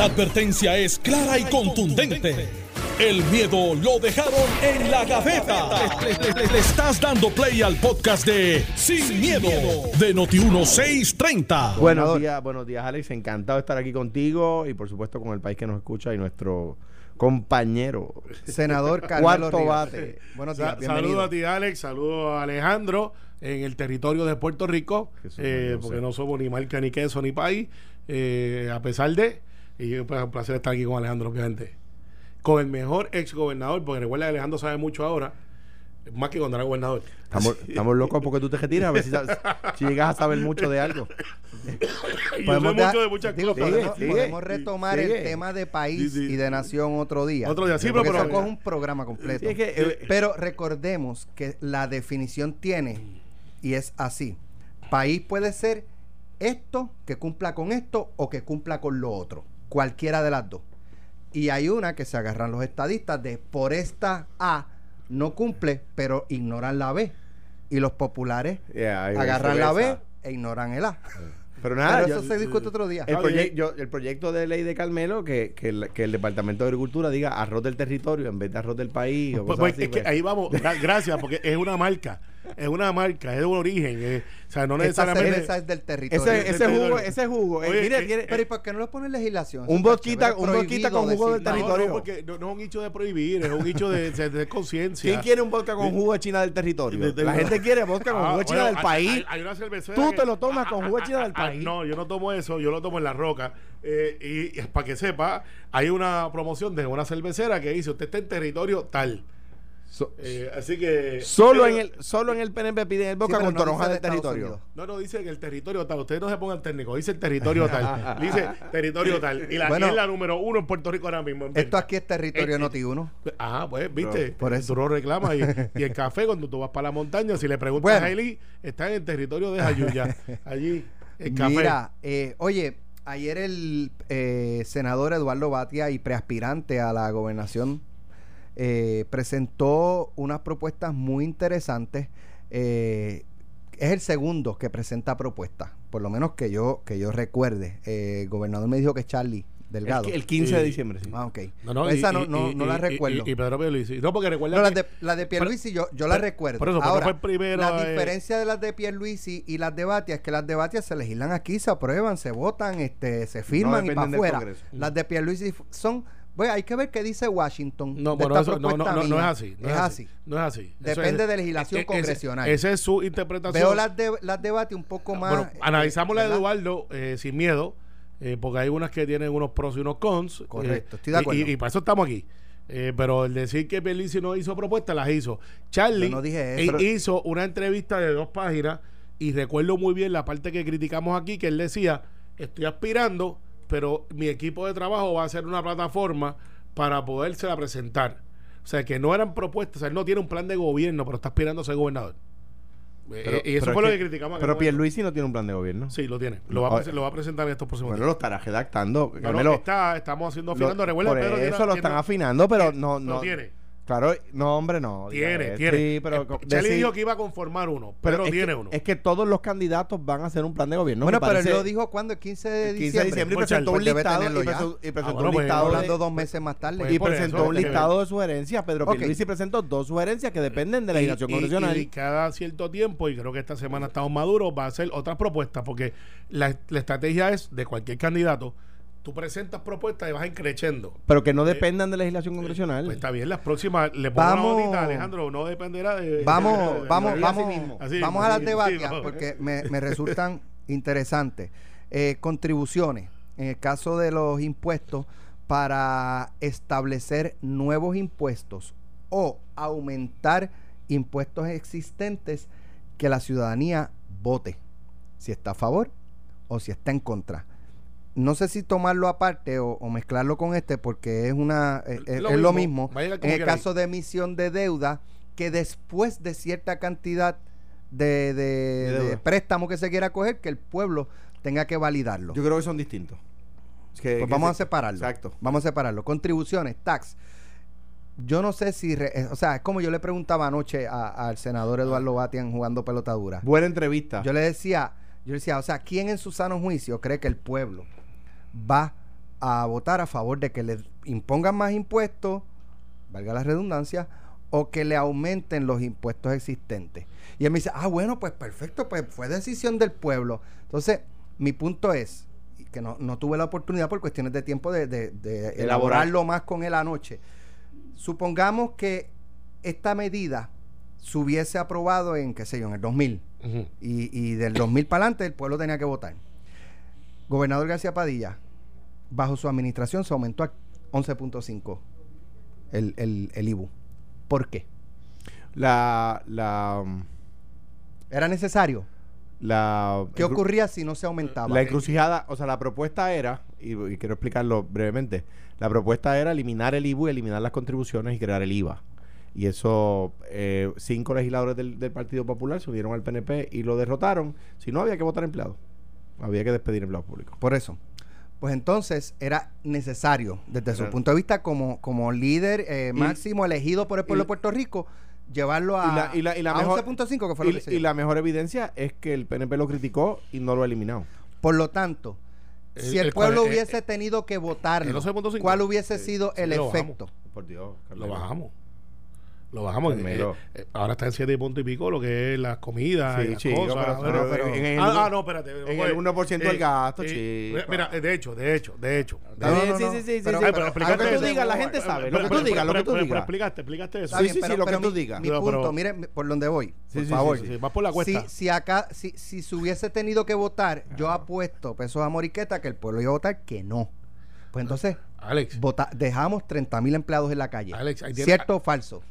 La advertencia es clara y contundente. El miedo lo dejaron en la gaveta. Le, le- le- le estás dando play al podcast de Sin, miedo, de Noti1630. Buenos días, buenos días, Alex. Encantado de estar aquí contigo y por supuesto con el país que nos escucha y nuestro compañero. Senador Carmelo Cuarto Ríos. bate. Buenos días. Saludos a ti, Alex. Saludos a Alejandro en el territorio de Puerto Rico, eh, porque no somos ni marca, ni queso, ni país. eh, a pesar de. Y pues, es un placer estar aquí con Alejandro, obviamente. Con el mejor ex gobernador, porque recuerda que Alejandro sabe mucho ahora, más que cuando era gobernador. Estamos, estamos locos porque tú te retiras a ver si, llegas a saber mucho de algo. Podemos dejar- mucho de muchas digo, cosas. podemos, Sigue, podemos sigue. retomar Sigue. el tema de país Sí, sí. y de nación otro día. Otro día, sí, Porque pero- eso coge un programa completo. Sí, es que, eh, pero recordemos que la definición tiene, y es así, país puede ser esto, que cumpla con esto, o que cumpla con lo otro. Cualquiera de las dos. Y hay una que se agarran los estadistas de por esta A no cumple, pero ignoran la B. Y los populares Yeah, agarran la B e ignoran el A. Pero nada, pero yo- eso se discute otro día. el, proye- bien. yo- el proyecto de ley de Carmelo que, que, el, que el Departamento de Agricultura diga arroz del territorio en vez de arroz del país. O Pues, cosas pues, así, es que pues. ahí vamos, Gra- gracias, porque es una marca, es una marca, es de un origen, o sea, no necesariamente... es del territorio. ese, ese territorio. jugo, ese jugo. eh, mire, eh, tiene- Pero ¿y por qué no lo pone en legislación? Un vodquita con jugo del No, decir- no, territorio. porque no, no es un hecho de prohibir, es un hecho de, de, de conciencia. ¿Quién quiere un vodka con jugo de China del territorio? De- de- la gente quiere vodka con Ah, jugo de China bueno, del hay- país. Hay, hay una cervecera Tú que- te lo tomas con jugo de China del Ah, país. No, yo no tomo eso, yo lo tomo en la roca. Eh, y, y para que sepa, hay una promoción de una cervecera que dice: Usted está en territorio tal. So- Eh, así que. solo, pero- en el, solo en el PNP piden el Sí, vodka pero con no toronja dice del de territorio. Unidos. No, no, dice que el territorio tal. Ustedes no se pongan técnicos, dice el territorio tal. Dice territorio tal. Y la, Bueno. es la número uno en Puerto Rico ahora mismo. Esto aquí es territorio Eh, eh, Noti 1. Ah, pues, viste. por eso. Tú lo reclamas. Y, y el café, cuando tú vas para la montaña, si le preguntas Bueno. a Eli, está en el territorio de Jayuya. Allí, el café. Mira, eh, oye, ayer el eh, senador Eduardo Batia y preaspirante a la gobernación eh, presentó unas propuestas muy interesantes. Eh, es el segundo que presenta propuestas, por lo menos que yo que yo recuerde. Eh, el gobernador me dijo que es Charlie Delgado. El, el 15 de diciembre, sí. Ah, ok. No, no, Pues y- esa no, y- no, y- no la y- recuerdo. Y, y Pedro Pierluisi. No, porque recuerda No, las que- de, las de Pierluisi yo, yo las pero- recuerdo. por eso, pero Ahora, fue el primero, la eh, diferencia de las de Pierluisi y las de Batia es que las de Batia se legislan aquí, se aprueban, se votan, este, se firman y para afuera. Las de Pierluisi son... Bueno, hay que ver qué dice Washington. No, bueno, eso, no, no, no, no es así. No es así. No es así. Depende es- de legislación e- ese- congresional. Esa es su interpretación. Veo las de, las de Batia un poco más... Bueno, eh, analizamos la de. Eduardo eh, sin miedo, eh, porque hay unas que tienen unos pros y unos cons. Correcto, estoy de acuerdo. Y, y para eso estamos aquí. Eh, pero el decir que Pierluisi no hizo propuestas, las hizo. Charlie no dije eso. hizo una entrevista de dos páginas y recuerdo muy bien la parte que criticamos aquí, que él decía, estoy aspirando, pero mi equipo de trabajo va a hacer una plataforma para podérsela presentar. O sea, que no eran propuestas, o sea, él no tiene un plan de gobierno, pero está aspirando a ser gobernador. Eh, Pero- y eso fue es lo que, criticamos. en Pero. Pierluisi no tiene un plan de gobierno. Sí, lo tiene. Lo va, a, lo va a presentar en estos próximos Bueno, lo estará redactando. días. Carmelo, está, estamos haciendo lo- afinando. Recuerda, por Pedro, tiene- eso lo tiene- están afinando, pero no, lo no. tiene. Claro, no, hombre, no. Tiene, tiene. Sí, pero Eh, Charlie decir- dijo que iba a conformar uno, pero tiene que, uno. Es que todos los candidatos van a hacer un plan de gobierno. bueno, pero él lo dijo cuando, el 15 de el 15 diciembre. de diciembre y Pues, presentó un Pues listado, y presentó, y presentó bueno, un pues, listado Hablando dos meses más tarde. Pues, y por presentó eso, un que- listado de sugerencias. Pedro Ok. Pierluisi presentó dos sugerencias que dependen de la legislación y- congresional. Y, cada cierto tiempo, y creo que esta semana estamos maduros, va a hacer otras propuestas, porque la, la estrategia es de cualquier candidato, tú presentas propuestas y vas increciendo. pero que no dependan de la legislación congresional. Pues está bien, las próximas, le Vamos. una bonita, Alejandro, no dependerá de... Vamos, de- de- vamos, así vamos, mismo. Así vamos mismo, a las debates sí, porque me, me resultan interesantes. Eh, contribuciones, en el caso de los impuestos, para establecer nuevos impuestos o aumentar impuestos existentes que la ciudadanía vote, si está a favor o si está en contra. No sé si tomarlo aparte o, o mezclarlo con este porque es una eh, es, Lo es lo mismo. En el caso de emisión de deuda, que después de cierta cantidad de, de- De de deuda. préstamo que se quiera coger, que el pueblo tenga que validarlo. Yo creo que son distintos. Que- pues que vamos se- a separarlo. Exacto. Vamos a separarlo. Contribuciones, tax. Yo no sé si, re- eh, o sea, es como yo le preguntaba anoche al senador Eduardo Batian jugando pelotadura. Buena entrevista. Yo le decía, yo le decía, o sea, ¿quién en su sano juicio cree que el pueblo va a votar a favor de que le impongan más impuestos, valga la redundancia, o que le aumenten los impuestos existentes. Y él me dice, ah, bueno, pues perfecto, pues fue decisión del pueblo. Entonces, mi punto es, que no, no tuve la oportunidad por cuestiones de tiempo de, de- de elaborarlo más con él anoche. Supongamos que esta medida se hubiese aprobado en, qué sé yo, en el 2000 Ujú. y, y del 2000 para adelante el pueblo tenía que votar. Gobernador García Padilla, bajo su administración se aumentó a 11.5 el, el, el IBU. ¿Por qué? La, la, ¿Era necesario? la, ¿Qué ocurría si no se aumentaba? La encrucijada, o sea, la propuesta era, y, y quiero explicarlo brevemente, la propuesta era eliminar el IBU, eliminar las contribuciones y crear el IVA. Y eso, eh, cinco legisladores del, del Partido Popular se unieron al PNP y lo derrotaron. Si no, había que votar empleados. Había que despedir empleados públicos. Por eso. Pues entonces era necesario, desde su punto de vista como, como líder eh, Y- máximo elegido por el pueblo y- de Puerto Rico, llevarlo a, Y la- y la- y la a mejor- 11.5, que fue lo Y, que se y la mejor evidencia es que el PNP lo criticó y no lo ha eliminado. Por lo tanto, El- si el, el pueblo cual- eh, hubiese eh, tenido que votarlo, el 11.5. ¿cuál hubiese sido el lo bajamos. efecto? Por Dios, Lo bajamos. Lo bajamos. Carmelo. Eh, eh, ahora está en siete punto y pico lo que es las comidas Sí, y las chico, cosas. pero- en- el ah, uno- ah, no, espérate. en Oye, el 1% del gasto, eh, chico. Mira, de hecho, de hecho, de hecho. Está No, bien, no, sí, no. sí, sí, sí, Pero- sí, pero pero explícate lo que tú digas, la gente sabe. Lo que tú digas, lo que tú digas. pero Explícate, explícate eso. Está Sí, bien, sí, pero- sí, lo que tú digas. Mi punto, mire por donde voy, Sí, por sí, sí, favor. vas por la Si, cuesta. si acá, si, si se hubiese tenido que votar, yo apuesto pesos a Moriqueta que el pueblo iba a votar que no. Pues entonces, Alex, vota- dejamos 30 mil empleados en la calle. Alex, ahí tiene- ¿Cierto o falso?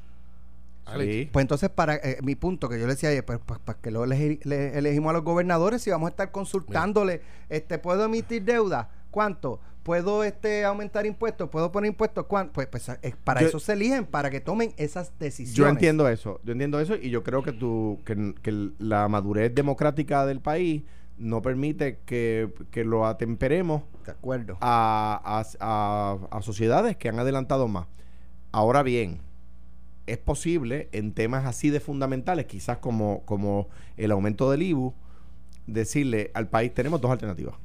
Sí. Pues entonces, para eh, mi punto que yo le decía ayer, pues, pues, ¿para que lo elegi- le- elegimos a los gobernadores si vamos a estar consultándole? Este, ¿Puedo emitir deuda? ¿Cuánto? ¿Puedo este, aumentar impuestos? ¿Puedo poner impuestos? ¿Cuánto? Pues, pues eh, para Yo- eso se eligen, para que tomen esas decisiones. Yo entiendo eso, yo entiendo eso y yo creo que tú, que, que la madurez democrática del país no permite que, que lo atemperemos De acuerdo. a, a- a- a sociedades que han adelantado más. Ahora bien, es posible en temas así de fundamentales, quizás como, como el aumento del IBU, decirle al país tenemos dos alternativas.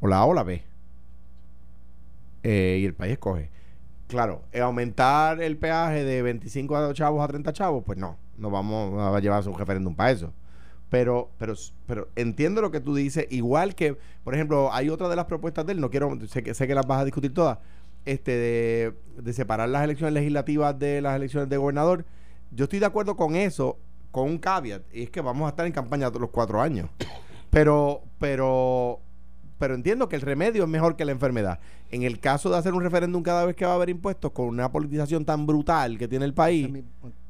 O la A o la B. Eh, y el país escoge. Claro, aumentar el peaje de 25 a chavos a 30 chavos, pues no, no vamos a llevar un referéndum para eso. Pero, pero, pero entiendo lo que tú dices, igual que, por ejemplo, hay otra de las propuestas de él, no quiero, sé que, sé que las vas a discutir todas, este de, de separar las elecciones legislativas de las elecciones de gobernador. Yo estoy de acuerdo con eso, con un caveat, y es que vamos a estar en campaña todos los cuatro años. Pero, pero, pero entiendo que el remedio es mejor que la enfermedad. En el caso de hacer un referéndum cada vez que va a haber impuestos, con una politización tan brutal que tiene el país,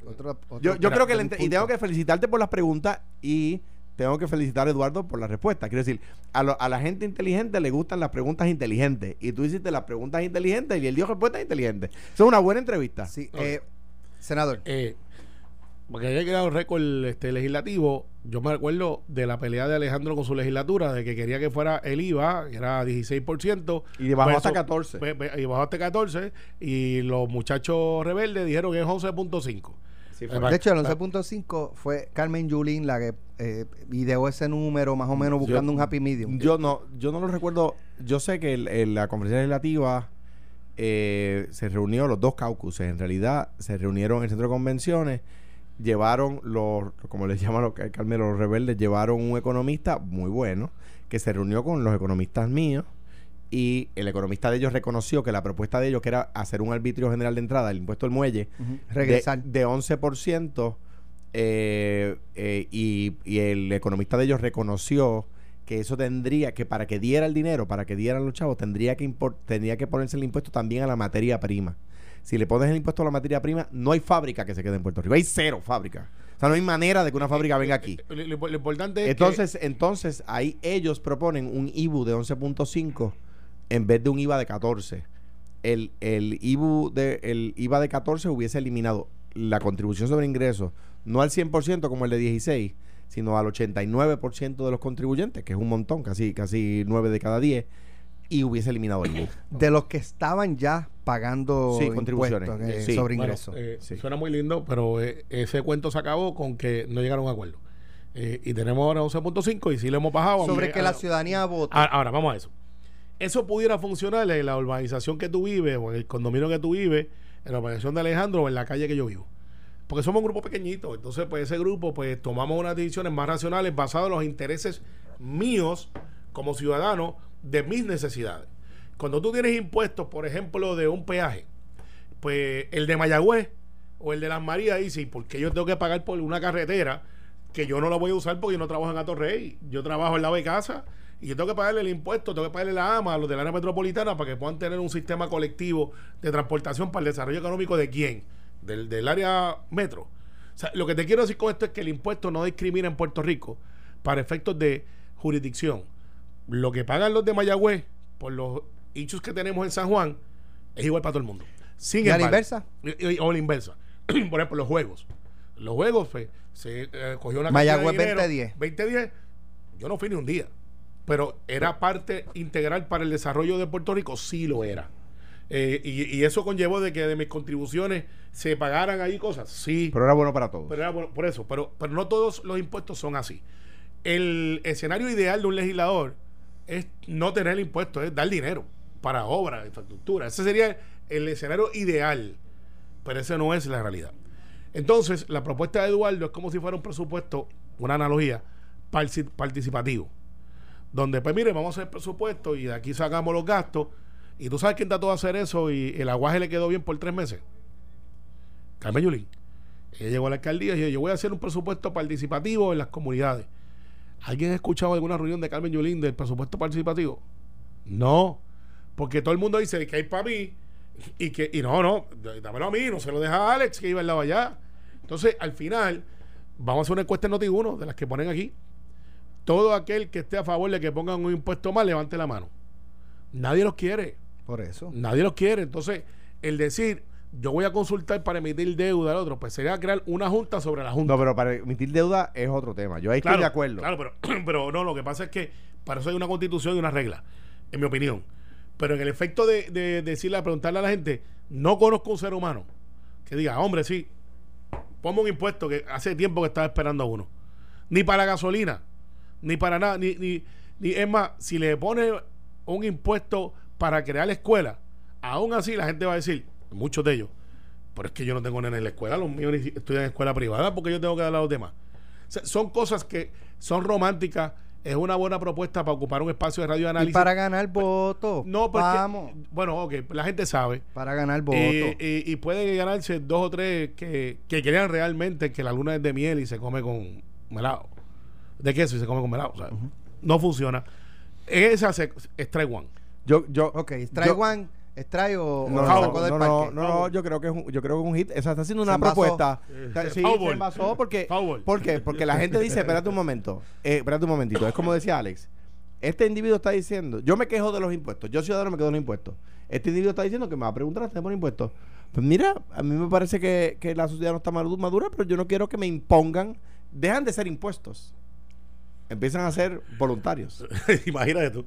otro- otro- yo, yo creo que le y tengo que felicitarte por las preguntas y tengo que felicitar a Eduardo por la respuesta. Quiero decir, a, lo- a la gente inteligente le gustan las preguntas inteligentes y tú hiciste las preguntas inteligentes y él dio respuestas inteligentes. Eso es una buena entrevista. Sí, eh, senador. Eh, porque haya quedado récord este, legislativo, yo me acuerdo de la pelea de Alejandro con su legislatura, de que quería que fuera el IVA, que era 16%. Y bajó Pues hasta eso- 14. pe- pe- y bajó hasta 14, y los muchachos rebeldes dijeron que es 11.5. Sí, Eh, fue. De hecho, el va- 11.5 fue Carmen Yulín la que eh, ideó ese número más o menos Yo- buscando un happy medium. Yo no, yo no lo recuerdo. Yo sé que el- el- la conferencia legislativa eh, se reunió, los dos caucuses, en realidad se reunieron en el centro de convenciones, llevaron los, como les llaman los Carmelo, los rebeldes, llevaron un economista muy bueno, que se reunió con los economistas míos, y el economista de ellos reconoció que la propuesta de ellos, que era hacer un arbitrio general de entrada, el impuesto al muelle, Ujú. Regresar. de, de 11%, eh, eh, y, y el economista de ellos reconoció que eso tendría que para que diera el dinero, para que dieran los chavos, tendría que impor- tendría que ponerse el impuesto también a la materia prima. Si le pones el impuesto a la materia prima, no hay fábrica que se quede en Puerto Rico. Hay cero fábrica. O sea, no hay manera de que una fábrica venga aquí. Lo, lo- lo importante es que- Entonces, entonces ahí ellos proponen un IBU de 11.5 en vez de un IVA de 14. El, el, IBU de, el IVA de 14 hubiese eliminado la contribución sobre ingresos, no al 100% como el de 16, sino al 89% de los contribuyentes, que es un montón, casi, casi 9 de cada 10, y hubiese eliminado el IBU. De los que estaban ya pagando Sí, contribuciones. eh, Sí. sobre Bueno, ingresos. eh, Sí. Suena muy lindo, pero eh, ese cuento se acabó con que no llegaron a acuerdo. Eh, y tenemos ahora 11.5 y sí le hemos bajado. sobre que la ciudadanía vote. ah, Ahora, vamos a eso. Eso pudiera funcionar en la urbanización que tú vives o en el condominio que tú vives, en la urbanización de Alejandro o en la calle que yo vivo. Porque somos un grupo pequeñito. Entonces, pues ese grupo, pues tomamos unas decisiones más racionales basadas en los intereses míos como ciudadano de mis necesidades. Cuando tú tienes impuestos, por ejemplo, de un peaje, pues el de Mayagüez o el de Las Marías dice, ¿y por qué yo tengo que pagar por una carretera que yo no la voy a usar porque yo no trabajo en Atorrey? Yo trabajo al lado de casa y yo tengo que pagarle el impuesto, tengo que pagarle la AMA a los del área metropolitana para que puedan tener un sistema colectivo de transportación para el desarrollo económico de quién? Del, del área metro. O sea, lo que te quiero decir con esto es que el impuesto no discrimina en Puerto Rico para efectos de jurisdicción. Lo que pagan los de Mayagüez por los hechos que tenemos en San Juan es igual para todo el mundo. Sin ¿Y a la inversa? o la inversa. por ejemplo, los juegos. Los juegos, pues, se eh, cogió una Mayagüez cantidad de 2010. dinero. 2010. Yo no fui ni un día. Pero era parte integral para el desarrollo de Puerto Rico, sí lo era. Eh, y, y eso conllevó de que de mis contribuciones se pagaran ahí cosas. Sí. Pero era bueno para todos. Pero era por, por eso, pero, pero no todos los impuestos son así. El escenario ideal de un legislador es no tener impuestos, es dar dinero para obras, infraestructura. Ese sería el escenario ideal, pero ese no es la realidad. Entonces, la propuesta de Eduardo es como si fuera un presupuesto, una analogía, participativo. Donde, pues mire, vamos a hacer presupuesto y de aquí sacamos los gastos. Y tú sabes quién trató de hacer eso y el aguaje le quedó bien por tres meses. Carmen Yulín. Ella llegó a la alcaldía y dijo, yo voy a hacer un presupuesto participativo en las comunidades. ¿Alguien ha escuchado alguna reunión de Carmen Yulín del presupuesto participativo? No, porque todo el mundo dice que hay para mí y que y no, no, dámelo a mí, no se lo deja a Alex que iba al lado allá. Entonces, al final, vamos a hacer una encuesta en Noti1 de las que ponen aquí. Todo aquel que esté a favor de que pongan un impuesto más, levante la mano. Nadie los quiere. Por eso. Nadie los quiere. Entonces, el decir, yo voy a consultar para emitir deuda al otro, pues sería crear una junta sobre la junta. No, pero para emitir deuda es otro tema. Yo ahí claro, estoy de acuerdo. Claro, pero, pero no, lo que pasa es que para eso hay una constitución y una regla, en mi opinión. Pero en el efecto de, de decirle, preguntarle a la gente, no conozco un ser humano que diga, hombre, sí, ponme un impuesto que hace tiempo que estaba esperando a uno. Ni para gasolina, ni para nada, ni, ni, ni es más, si le pone un impuesto para crear escuela, aún así la gente va a decir, muchos de ellos, pero es que yo no tengo nene en la escuela, los míos estudian en escuela privada porque yo tengo que darle a los demás. O sea, son cosas que son románticas, es una buena propuesta para ocupar un espacio de radio Y análisis. para ganar votos. no, porque, Vamos. bueno, ok, la gente sabe. Para ganar votos. Eh, eh, y puede ganarse dos o tres que, que crean realmente que la luna es de miel y se come con melado. De queso y se come con melado. O sea, No funciona. Esa se, es one. Yo, yo, ok, strike yo- one, strike o, No, o no, saco del no, no, parque. no, no, yo creo que es un, yo creo que es un hit. Esa está haciendo una propuesta. Eh, Está- sí, foul se envasó porque. ¿por qué? Porque la gente dice, espérate un momento, eh, espérate un momentito. Es como decía Alex. Este individuo está diciendo, yo me quejo de los impuestos, yo ciudadano me quejo de los impuestos. Este individuo está diciendo que me va a preguntar de poner impuestos. Pues mira, a mí me parece que, que la sociedad no está madu- madura, pero yo no quiero que me impongan, dejan de ser impuestos. Empiezan a ser voluntarios. Imagínate tú.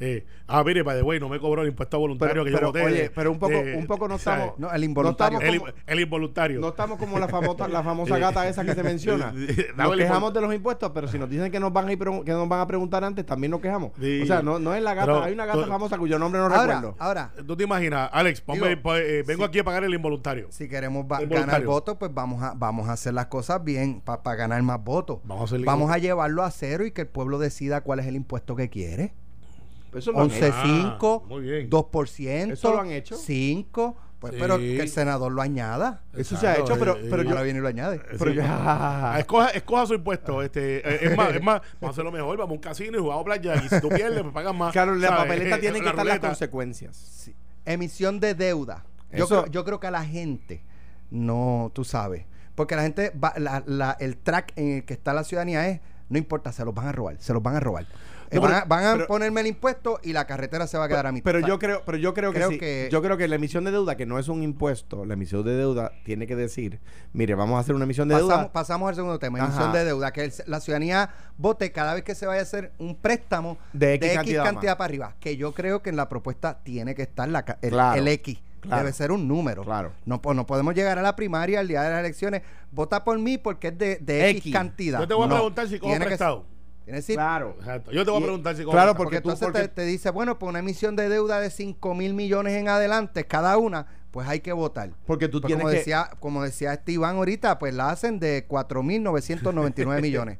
Eh, ah, mire, by the way, no me cobró el impuesto voluntario Pero, que pero, yo voté. oye, pero un poco, de- un poco no estamos. No, el involuntario. no el, involuntario. No estamos como la famosa, la famosa gata esa que se menciona. Nos quejamos de los impuestos, pero si nos dicen que nos van a, ir que nos van a preguntar antes, también nos quejamos. Sí. O sea, no, no es la gata, Pero hay una gata tú- famosa cuyo nombre no ahora, recuerdo. ahora, ¿Tú te imaginas, Alex? ponme- Digo, pues, eh, vengo aquí a pagar el involuntario. si queremos va- ganar votos, pues vamos a, vamos a hacer las cosas bien para ganar más votos. Vamos a Vamos a llevarlo a cero y que el pueblo decida cuál es el impuesto que quiere. Eso lo han hecho. 11.5, Ah, muy bien. 2%. ¿Eso lo han hecho? 5. Pues, Sí. Pero que el senador lo añada. Eso se ha hecho, pero, eh, pero eh, yo, Ahora viene y lo añade. pero yo- Ah, escoja, escoja su impuesto. Este, eh, es más, es más, vamos a hacerlo mejor. Vamos a un casino y jugamos playa. Y si tú pierdes, pues pagas más. claro, la papeleta Eh, tienen que la estar las ruleta. consecuencias. Sí. Emisión de deuda. Yo, Eso- creo, yo creo que a la gente no, tú sabes. Porque la gente, va, la- la- el track en el que está la ciudadanía es, no importa, se los van a robar, se los van a robar. No, van a, van a pero- ponerme el impuesto y la carretera se va a quedar a mitad. Pero yo creo, pero yo creo que sí. que- Yo creo que la emisión de deuda, que no es un impuesto, la emisión de deuda tiene que decir, mire, vamos a hacer una emisión de pasamos, deuda. pasamos al segundo tema, Ajá. emisión de deuda, que el- la ciudadanía vote cada vez que se vaya a hacer un préstamo De X cantidad para arriba. Que yo creo que en la propuesta tiene que estar la, el, Claro, el X. claro. Debe ser un número. Claro. No, po- no podemos llegar a la primaria al día de las elecciones. Vota por mí porque es de, de X, X. cantidad. Yo te voy a No, preguntar si cojo prestado. Decir, Claro. Exacto. Yo te voy a Y- preguntar si claro, porque, porque tú- entonces porque- te, te dice, bueno, pues una emisión de deuda de 5 mil millones en adelante cada una, pues hay que votar. Porque tú Pues tienes como que... decía, como decía este Iván ahorita, pues la hacen de 4.999 millones.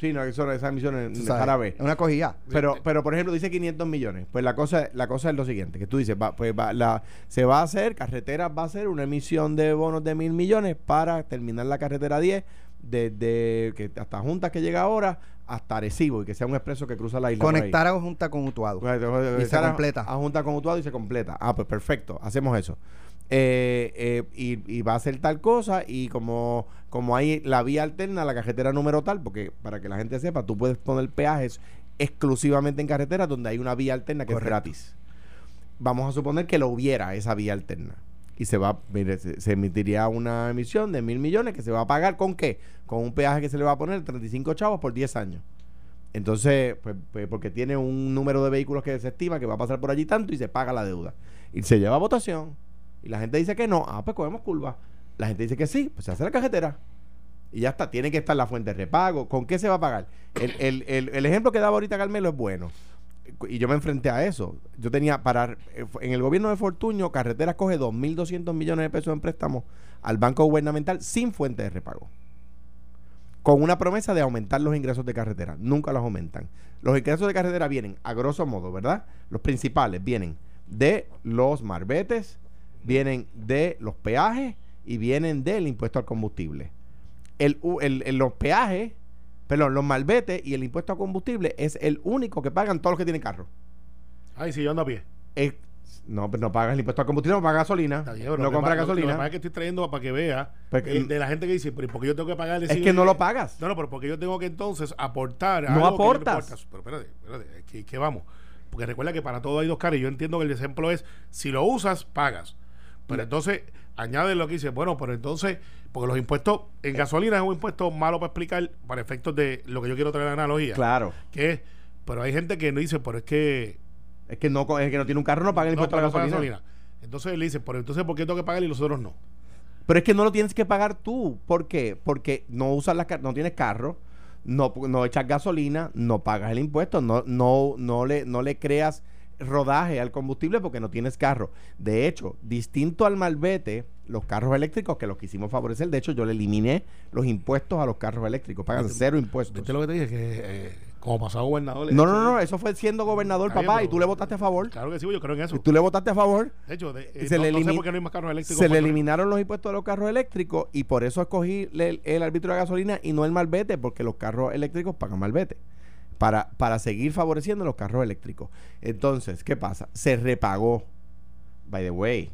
Sí, no, eso, esa emisión Tú es es una cogida. Pero, pero por ejemplo, dice 500 millones. Pues la cosa, la cosa es lo siguiente, que tú dices, va, pues va, la, se va a hacer, carreteras va a hacer una emisión de bonos de mil millones para terminar la carretera 10 desde que hasta Juntas que llega ahora hasta Arecibo y que sea un expreso que cruza la isla. Conectar a Junta con Utuado. Y se a- completa. A Junta con Utuado y se completa. Ah, pues perfecto, hacemos eso. Eh, eh, y, y va a hacer tal cosa y como, como hay la vía alterna, la carretera número tal, porque para que la gente sepa, tú puedes poner peajes exclusivamente en carreteras donde hay una vía alterna que Correcto. es gratis. Vamos a suponer que lo hubiera esa vía alterna. Y se va, mire, se, emitiría una emisión de mil millones que se va a pagar con qué? Con un peaje que se le va a poner 35 chavos por 10 años. Entonces, pues, pues, porque tiene un número de vehículos que se estima que va a pasar por allí tanto y se paga la deuda. Y se lleva a votación. Y la gente dice que no. Ah, pues cogemos curva. La gente dice que sí, pues se hace la cajetera. Y ya está, tiene que estar la fuente de repago. ¿Con qué se va a pagar? El, el- el- el ejemplo que daba ahorita Carmelo es bueno. Y yo me enfrenté a eso. Yo tenía para. En el gobierno de Fortuño, Carreteras coge 2.200 millones de pesos en préstamos al banco gubernamental sin fuente de repago con una promesa de aumentar los ingresos de carretera. Nunca los aumentan. Los ingresos de carretera vienen, a grosso modo, ¿verdad? Los principales vienen de los marbetes, vienen de los peajes y vienen del impuesto al combustible. El, el- el- los peajes, perdón, los malbetes y el impuesto al combustible es el único que pagan todos los que tienen carro. Ay, sí, yo ando a pie. Es- no, pero no pagas el impuesto al combustible, no pagas gasolina, bien, no compras pasa- Lo que gasolina. estoy trayendo para que vea Porque- eh, de la gente que dice, pero ¿por qué yo tengo que pagar? Es que no lo pagas. No, no, pero porque yo tengo que entonces aportar. No algo que aportas. importa. Pero espérate, espérate, es que, que vamos. Porque recuerda que para todo hay dos caras. Y yo entiendo que el ejemplo es: si lo usas, pagas. Pero entonces, añade lo que dice: bueno, pero entonces, porque los impuestos en gasolina es un impuesto malo para explicar para efectos de lo que yo quiero traer la analogía. Claro. Que es, pero hay gente que no dice, pero es que. Es que no, es que no tiene un carro, no paga el no, impuesto a la no gasolina. Entonces le dice, pero entonces, ¿por qué tengo que pagar y los otros no? Pero es que no lo tienes que pagar tú. ¿Por qué? Porque no usas la, no tienes carro, no, no echas gasolina, no pagas el impuesto, no, no, no le, no le creas rodaje al combustible porque no tienes carro. De hecho, distinto al malvete, los carros eléctricos que los quisimos favorecer, de hecho yo le eliminé los impuestos a los carros eléctricos, pagan cero impuestos. ¿Viste lo que te dije? Que eh, como pasado gobernador. No, no, no, eso fue siendo gobernador bien, papá y tú le votaste a favor. Claro que sí, yo creo en eso. Y tú le votaste a favor. De hecho, de- eh, se no, le no sé elimi- por qué no hay más carros eléctricos. Se le eliminaron los impuestos a los carros eléctricos y por eso escogí el, el árbitro de gasolina y no el malvete, porque los carros eléctricos pagan malvete. Para, para seguir favoreciendo los carros eléctricos. Entonces, ¿qué pasa? Se repagó. By the way,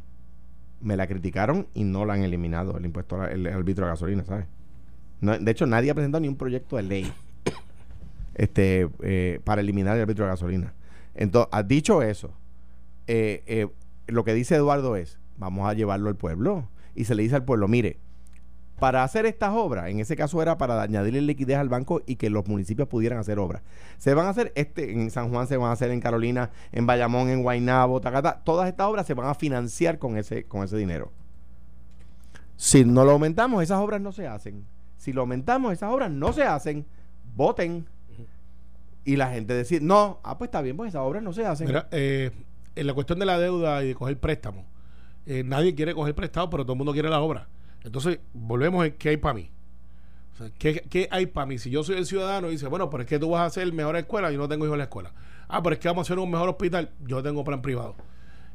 me la criticaron y no la han eliminado el impuesto al el árbitro de gasolina, ¿sabes? De hecho, nadie ha presentado ni un proyecto de ley este, eh, para eliminar el árbitro de gasolina. Entonces, dicho eso, eh, eh, lo que dice Eduardo es, vamos a llevarlo al pueblo. Y se le dice al pueblo, mire, para hacer estas obras, en ese caso era para añadirle liquidez al banco y que los municipios pudieran hacer obras. Se van a hacer, este, en San Juan se van a hacer en Carolina, en Bayamón, en Guaynabo, Tacata, todas estas obras se van a financiar con ese, con ese dinero. Si no lo aumentamos, esas obras no se hacen. Si lo aumentamos, esas obras no se hacen. Voten. Y la gente decir, no, ah, pues está bien, pues esas obras no se hacen. Mira, eh, en la cuestión de la deuda y de coger préstamo, eh, nadie quiere coger prestado, pero todo el mundo quiere la obra. Entonces, volvemos en qué hay para mí. O ¿qué, qué hay para mí? Si yo soy el ciudadano y dice, bueno, pero es que tú vas a hacer mejor escuela, yo no tengo hijos en la escuela. Ah, pero es que vamos a hacer un mejor hospital, yo tengo plan privado.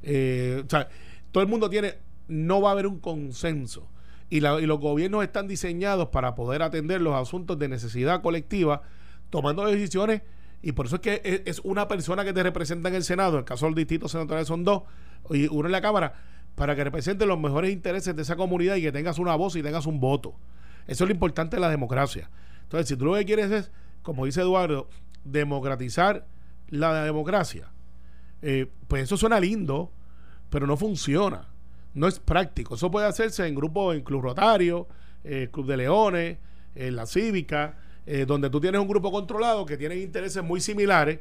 Eh, o sea, todo el mundo tiene, no va a haber un consenso. Y, la- y los gobiernos están diseñados para poder atender los asuntos de necesidad colectiva, tomando decisiones. Y por eso es que es, es una persona que te representa en el Senado, en el caso de los distintos senadores son dos, y uno en la Cámara, para que represente los mejores intereses de esa comunidad y que tengas una voz y tengas un voto. Eso es lo importante de la democracia. Entonces, si tú lo que quieres es, como dice Eduardo, democratizar la democracia, eh, pues eso suena lindo, pero no funciona. No es práctico. Eso puede hacerse en grupos, en Club Rotario, eh, Club de Leones, en la Cívica, eh, donde tú tienes un grupo controlado que tiene intereses muy similares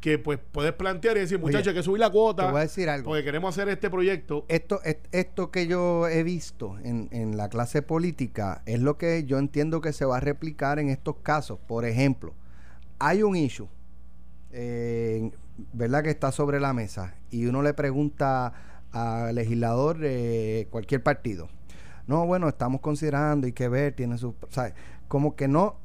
que pues puedes plantear y decir, muchachos, hay que subir la cuota. te voy a decir algo. Porque queremos hacer este proyecto. Esto, est- esto que yo he visto en, en la clase política es lo que yo entiendo que se va a replicar en estos casos. Por ejemplo, hay un issue, eh, ¿verdad? Que está sobre la mesa y uno le pregunta al legislador de cualquier partido. No, bueno, estamos considerando y que ver, tiene su... ¿sabes? Como que no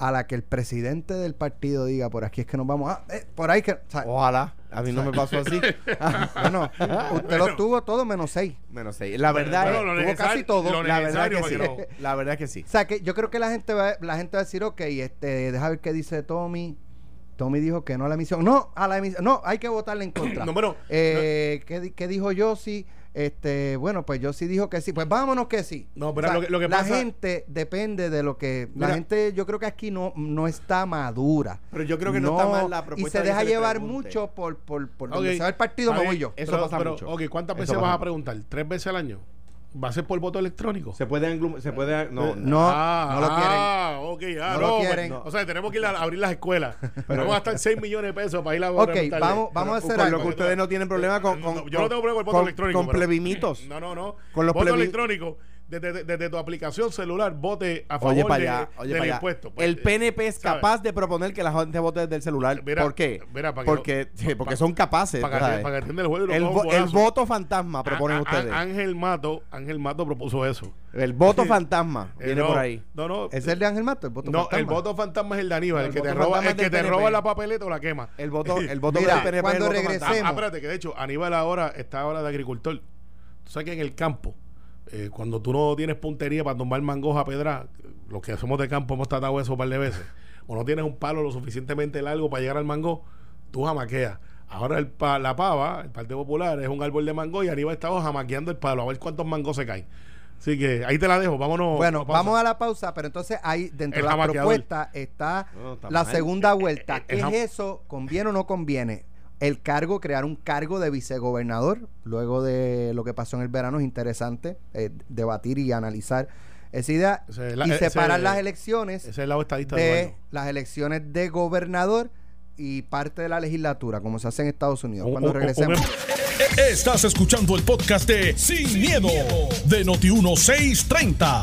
a la que el presidente del partido diga, por aquí es que nos vamos a... eh, por ahí que... Ojalá. A mí no me pasó así. Bueno, usted lo tuvo todo menos seis. Menos seis. La verdad Bueno, es... lo tuvo necesario- casi todo. La verdad que sí. para que no- La verdad que sí. O sea, que yo creo que la gente va, la gente va a decir, ok, este, deja ver qué dice Tommy. Tommy dijo que no a la emisión. No, a la emisión. No, hay que votarle en contra. No, bueno, Eh, ¿qué, di- qué dijo Yossi? Este, bueno, pues Yossi dijo que sí. Pues vámonos que sí. No, pero lo que- lo que la pasa- gente depende de lo que... Mira. la gente, yo creo que aquí no, no está madura. Pero yo creo que no está mal la Y propuesta se deja se le llevar mucho por, por, por Ok. donde se va el partido, me voy yo. Eso pero- pasa pero, mucho. Ok, ¿cuántas veces pasa vas a preguntar? ¿Tres veces al año? ¿Va a ser por voto electrónico? Se puede... Se puede no, No, ah, no lo quieren. Ah, ok, ah, No no. lo pues, quieren. O sea, tenemos que ir a abrir las escuelas. Vamos a gastar 6 millones de pesos para ir a Ok, preguntarle. vamos, vamos a hacer con algo. lo que ustedes no tienen problema con... con No, yo no tengo problema con el voto con- electrónico. Con pero- plebimitos. No, no, no. Con los voto plebi- electrónico. Desde, desde- desde tu aplicación celular, vote a favor Oye, para de- allá, oye, del para allá. impuesto. Pues, el PNP es ¿sabes? capaz de proponer que la gente vote desde el celular. Mira, ¿Por qué? mira, para que porque no- sí, porque pa- son capaces. Para para que entienda el juego el, vo- el voto fantasma proponen A- a- ustedes. Ángel Mato, Ángel Mato propuso eso. el voto fantasma Eh, viene no, por ahí. No, no. ¿Es el de Ángel Mato? El voto no, fantasma? el voto fantasma es el de Aníbal, No, el el que te roba, fantasma el que te PNP. roba la papeleta o la quema. El voto, el voto Mira, del PNP cuando es el voto regresemos- fantasma. Ah, espérate, que de hecho Aníbal ahora está ahora de agricultor. Tú sabes que en el campo, eh, cuando tú no tienes puntería para tomar mangos a pedra, los que somos de campo hemos tratado eso un par de veces, o no tienes un palo lo suficientemente largo para llegar al mango, tú jamaqueas. Ahora el pa- la pava, el Partido Popular, es un árbol de mango y Aníbal estaba jamaqueando el palo a ver cuántos mangos se caen. Así que ahí te la dejo, vámonos. Bueno, vamos a la pausa, pero entonces ahí dentro El de la propuesta está No, está la mal. segunda vuelta. Eh, eh, ¿Qué es jam- eso? ¿Conviene o no conviene? El cargo, crear un cargo de vicegobernador, luego de lo que pasó en el verano, es interesante eh, debatir y analizar esa idea Ese es la- y ese- separar las elecciones Ese es el lado estadista de las elecciones de gobernador y parte de la legislatura, como se hace en Estados Unidos. Un- Cuando regresemos. un- Estás escuchando el podcast de Sin, miedo, de Noti1630.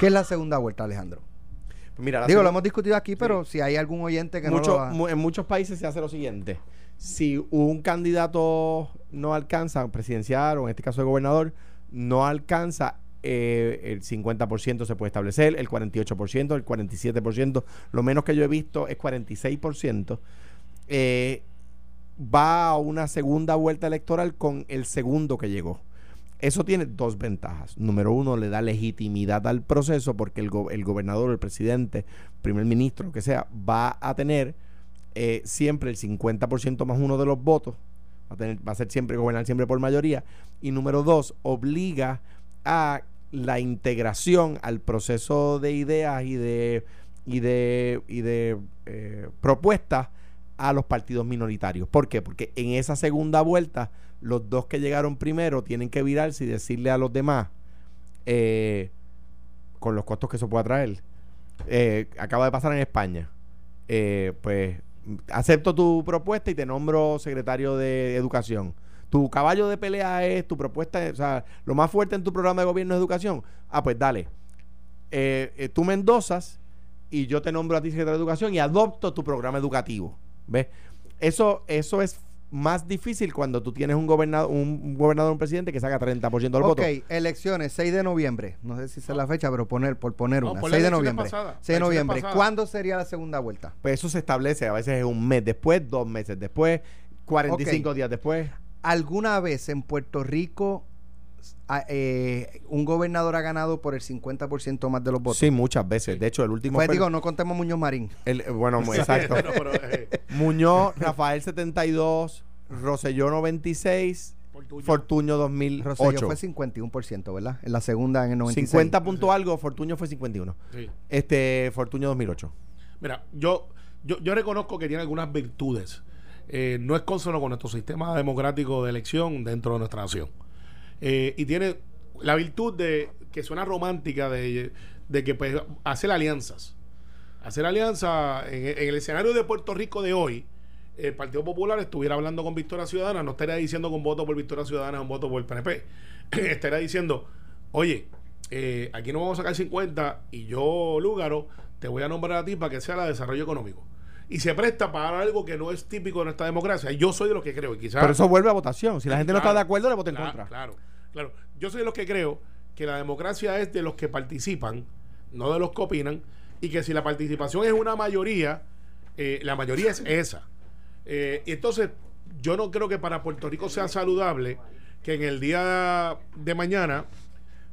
¿Qué es la segunda vuelta, Alejandro? Mira, la Digo, lo hemos discutido aquí, pero si hay algún oyente que Mucho- no lo ha... mu- en muchos países se hace lo siguiente. Si un candidato no alcanza, presidencial o en este caso de gobernador, no alcanza eh, el 50% se puede establecer, el 48%, el 47%, lo menos que yo he visto es 46%, eh, va a una segunda vuelta electoral con el segundo que llegó. Eso tiene dos ventajas. Número uno, le da legitimidad al proceso porque el, go- el gobernador, el presidente, primer ministro, lo que sea, va a tener eh, siempre el 50% más uno de los votos. Va a, tener, va a ser siempre gobernar siempre por mayoría. Y número dos, obliga a la integración al proceso de ideas y de, y de, y de eh, propuestas a los partidos minoritarios. ¿Por qué? Porque en esa segunda vuelta, los dos que llegaron primero tienen que virarse y decirle a los demás, eh, con los costos que eso pueda traer. Eh, acaba de pasar en España. Eh, pues acepto tu propuesta y te nombro secretario de educación. Tu caballo de pelea es tu propuesta, o sea, lo más fuerte en tu programa de gobierno es educación. Ah, pues dale. Eh, tú me endosas y yo te nombro a ti secretario de educación y adopto tu programa educativo. ¿Ves? Eso, eso es más difícil cuando tú tienes un gobernador, un, un gobernador, un presidente que saca 30% del Ok, voto. elecciones, 6 de noviembre. No sé si es la fecha, pero poner, por poner No, una. por 6 la de noviembre. pasada. 6 de noviembre. pasada. ¿Cuándo sería la segunda vuelta? Pues eso se establece, a veces es un mes después, dos meses después, 45 Ok. días después. ¿Alguna vez en Puerto Rico a- eh, un gobernador ha ganado por el 50% más de los votos? Sí, muchas veces. De hecho, el último Pues digo, no contemos Muñoz Marín. el- eh, bueno, muy exacto. Pero, pero, eh, Muñoz, Rafael 72, Roselló 96, Fortuño. Fortuño Rosselló 2008. fue 51%, ¿verdad? En la segunda en el 96. 50 punto algo, Fortuño fue 51. sí. Este, Fortuño 2008. Mira, yo, yo, yo reconozco que tiene algunas virtudes. Eh, no es consono con nuestro sistema democrático de elección dentro de nuestra nación. Eh, y tiene la virtud de que suena romántica de, de que pues hacer alianzas. Hacer alianzas en, el escenario de Puerto Rico de hoy, el Partido Popular estuviera hablando con Victoria Ciudadana, no estaría diciendo con voto por Victoria Ciudadana, un voto por el PNP. estaría diciendo, oye, eh, aquí no vamos a sacar 50 y yo, Lúgaro, te voy a nombrar a ti para que sea la de desarrollo económico. Y se presta para algo que no es típico de nuestra democracia. Yo soy de los que creo, y quizás... Pero eso vuelve a votación. Si la gente no está de acuerdo, le vota en Claro, contra. Claro, claro. Yo soy de los que creo que la democracia es de los que participan, no de los que opinan, y que si la participación es una mayoría, eh, la mayoría es esa. Eh, y entonces, yo no creo que para Puerto Rico sea saludable que en el día de mañana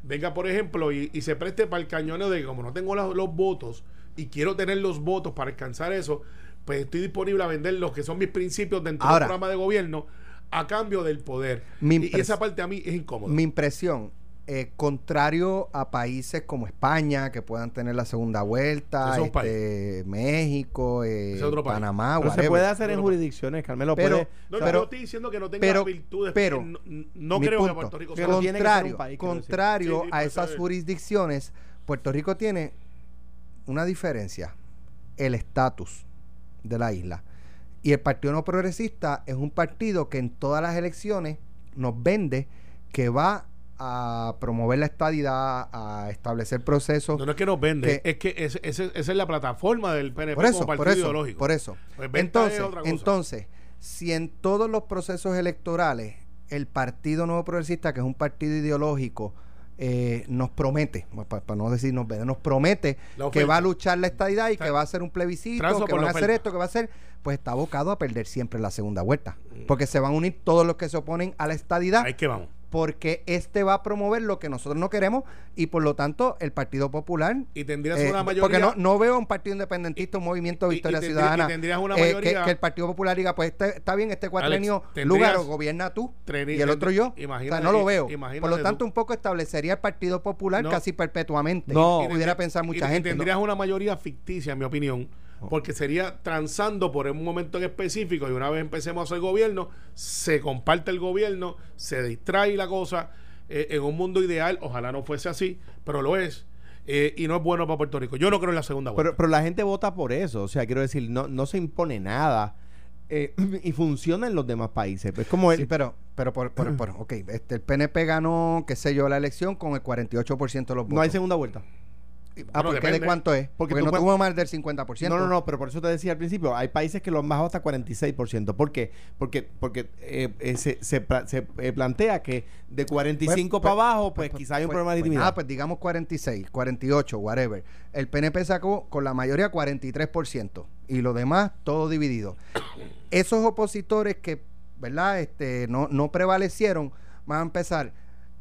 venga, por ejemplo, y, y se preste para el cañoneo de que como no tengo los, los votos y quiero tener los votos para alcanzar eso, pues estoy disponible a vender los que son mis principios dentro Ahora. del programa de gobierno a cambio del poder. Mi Y- esa parte a mí es incómoda. Mi impresión, eh, contrario a países como España, que puedan tener la segunda vuelta, este, México, eh, Ese es otro país. Panamá, Pero se puede hacer en jurisdicciones, Carmelo. Pero- puede, No, yo pero- no estoy diciendo que no tenga pero- virtudes, pero- no, no creo que Puerto Rico sea ser un contrario, país, contrario Sí, sí, a pues, esas jurisdicciones, Puerto Rico tiene una diferencia, el estatus de la isla. Y el Partido No Progresista es un partido que en todas las elecciones nos vende que va a promover la estadidad, a establecer procesos. No, no es que nos vende, que- es que ese- ese- esa es la plataforma del PNP por eso, como partido por eso, ideológico. por eso. Pues Entonces, entonces, si en todos los procesos electorales el Partido Nuevo Progresista, que es un partido ideológico, eh, nos promete, para no decir nos vende, nos promete que va a luchar la estadidad y que va a hacer un plebiscito, que van a hacer esto, que va a hacer, pues está abocado a perder siempre la segunda vuelta. Mm. Porque se van a unir todos los que se oponen a la estadidad Ahí que vamos. Porque este va a promover lo que nosotros no queremos y por lo tanto el Partido Popular Y tendrías eh, una mayoría. porque no, no veo un partido independentista, un movimiento y- y Victoria tendría- Ciudadana. y tendrías una eh, que- mayoría- que, el Partido Popular diga, pues este- está bien, este cuatrenio lugar o gobierna tú y el otro yo. O sea, no lo veo. imagínate Por lo tú. tanto, un poco establecería el Partido Popular No. casi perpetuamente. No. Y pudiera pensar mucha y- y gente. tendrías una mayoría ficticia, en mi opinión, porque sería transando por un momento en específico y una vez empecemos a hacer gobierno, se comparte el gobierno, se distrae la cosa. eh, en un mundo ideal, ojalá no fuese así, pero lo es. eh, y no es bueno para Puerto Rico. Yo no creo en la segunda vuelta. Pero, pero la gente vota por eso. O sea, quiero decir, no, no se impone nada. eh, y funciona en los demás países. Es como el, Sí, pero, pero por, por, por- ok, este, el PNP ganó, qué sé yo, la elección con el 48% de los votos. no hay segunda vuelta. Ah, Bueno, ¿por qué? ¿De cuánto es? Porque Porque, no puedes- tuvo más del 50%. No, no, no, pero por eso te decía al principio, hay países que lo han bajado hasta 46%. ¿Por qué? Porque, porque eh, eh, se, se, se, eh, plantea que de 45 Pues, para abajo, pues, pues, quizá hay un pues, problema de pues, legitimidad. Ah, pues digamos 46, 48, whatever. El PNP sacó con la mayoría 43% y lo demás todo dividido. Esos opositores que, ¿verdad? Este, no, no prevalecieron, van a empezar,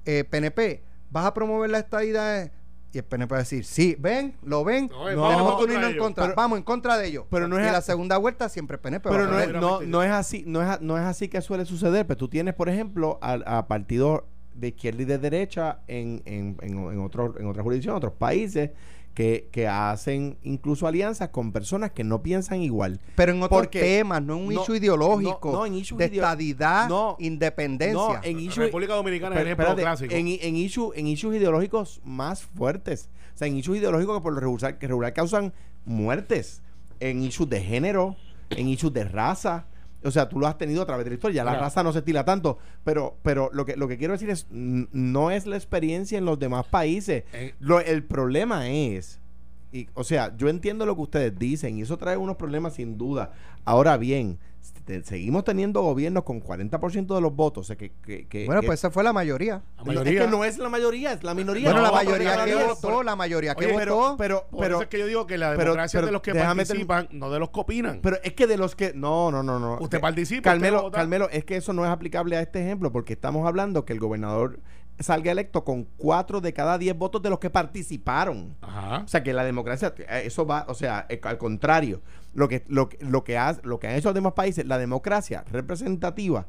PNP, ¿vas a promover la estadidad? Y el PNP va a decir, sí, ven, lo ven, No, No, tenemos que unirnos en contra, Pero- vamos en contra de ellos. pero no es y a- la segunda vuelta siempre PNP. va Pero a no es, perder. no, no es así, no es, a- no es así que suele suceder. Pero tú tienes, por ejemplo, a, a partidos de izquierda y de derecha en, en, en, en, otros- en otras jurisdicciones, otros países, que, que hacen incluso alianzas con personas que no piensan igual. Pero en otros Porque- temas, no en un no, issue ideológico, no, no, en issue de ideo- estadidad, no, independencia. No, en issue- República Dominicana es Pero, ejemplo espérate, clásico. En, en, issue- en issues ideológicos más fuertes. O sea, en issues ideológicos que por lo regular, que regular causan muertes. En issues de género, en issues de raza. O sea, tú lo has tenido a través de la historia. La raza no se estila tanto. Pero, pero lo que lo que quiero decir es, no es la experiencia en los demás países. En- Lo- el problema es, y, o sea, yo entiendo lo que ustedes dicen y eso trae unos problemas sin duda. Ahora bien, te- seguimos teniendo gobiernos con 40% de los votos. O sea, que, que- que- bueno, que- pues esa fue la mayoría. La no, mayoría- es que no es la mayoría, es la minoría. Bueno, la No, mayoría pero que cada votó, diez- la mayoría que Oye, pero, votó. pero, pero, eso es que yo digo que la pero- democracia pero es de los que déjame participan, no de los que opinan. pero es que de los que. No, no, no, no. Usted Que- participa, usted Carmelo, votar. Carmelo, es que eso no es aplicable a este ejemplo porque estamos hablando que el gobernador salga electo con cuatro de cada diez votos de los que participaron. Ajá. O sea que la democracia, eso va, o sea, eh, al contrario, lo que, lo, lo que ha- lo que han hecho los demás países, la democracia representativa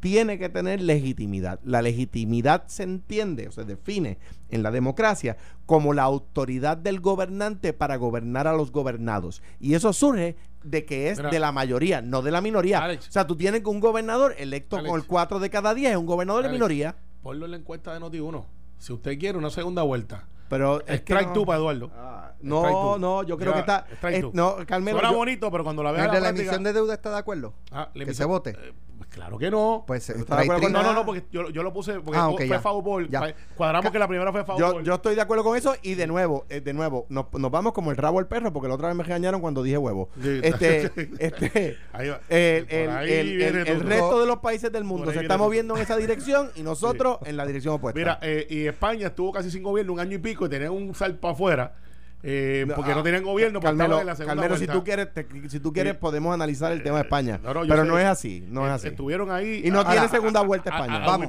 tiene que tener legitimidad. La legitimidad se entiende o se define en la democracia como la autoridad del gobernante para gobernar a los gobernados. Y eso surge de que es Mira. de la mayoría, no de la minoría. Alex. o sea, tú tienes que un gobernador electo Alex. con el 4 de cada 10 es un gobernador de minoría. Ponlo en la encuesta de Noti1. Si usted quiere una segunda vuelta, Pero es que strike no- two para Eduardo. Ah, Strike no, no, yo creo Ya, que está. strike two. no, Carmelo. Suena yo- bonito, pero cuando la vea ¿El en de la la emisión de deuda está de acuerdo? Ah, que emisión- se vote. eh, Claro que no. Pues eh, ¿Está de acuerdo con- no, Trinidad- no, no, porque yo, yo lo puse porque Ah, fue ya. foul ball. Ya. Cuadramos que la primera fue foul Yo, ball. yo estoy de acuerdo con eso y de nuevo, eh, de nuevo, nos, nos vamos como el rabo al perro porque la otra vez me regañaron cuando dije huevo. Sí. Este, este, Ahí va. el, el- el- resto de los países del mundo se está moviendo en esa dirección y nosotros en la dirección opuesta. Mira, eh, y España estuvo casi sin gobierno, un año y pico, y tenía un salto afuera, eh, porque ah, no tenían gobierno, porque Carmelo, en la segunda Carmelo, si tú quieres, te- si tú quieres Sí. podemos analizar el tema de España. No, no, yo pero sé. no es así, no es Eh, así. Estuvieron ahí. Y no a- tiene a- segunda a- vuelta España. Vamos.